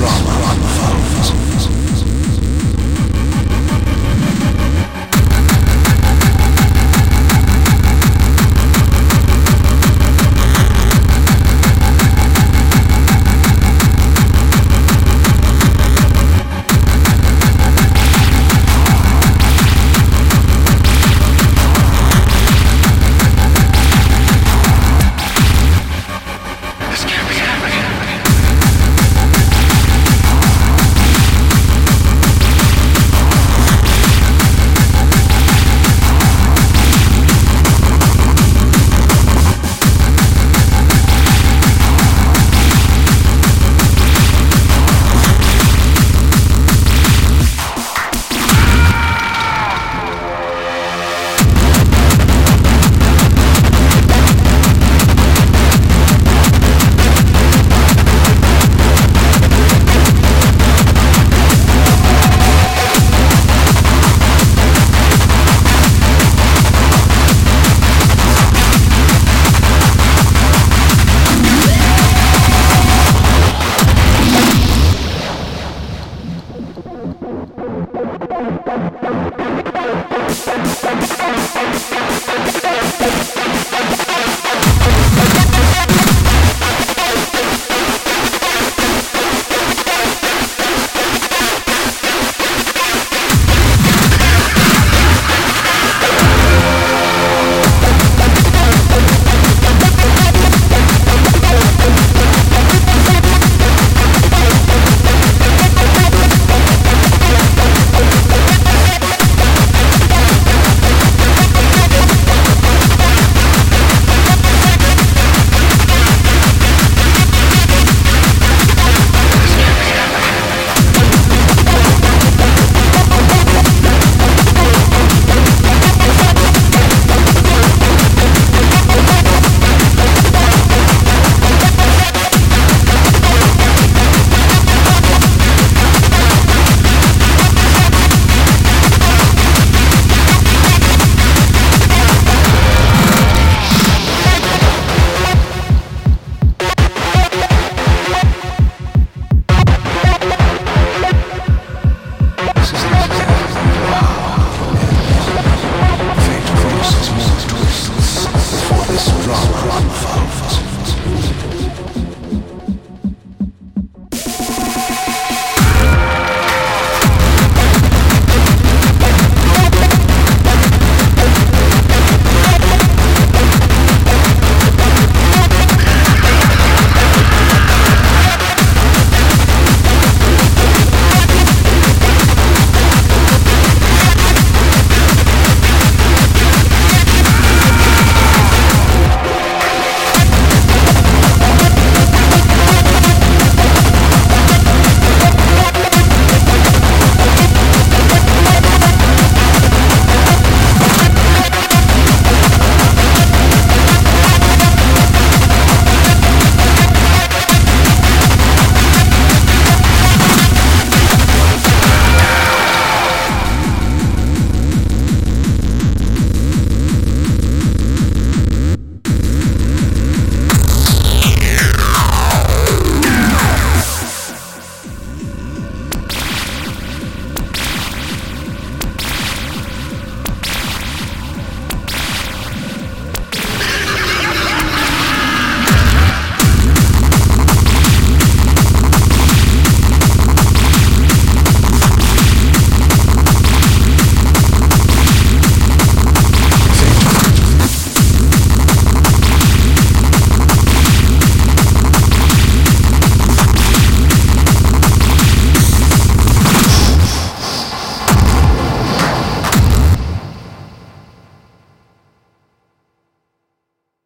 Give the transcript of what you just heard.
drama. drama. Thank you. Alfa.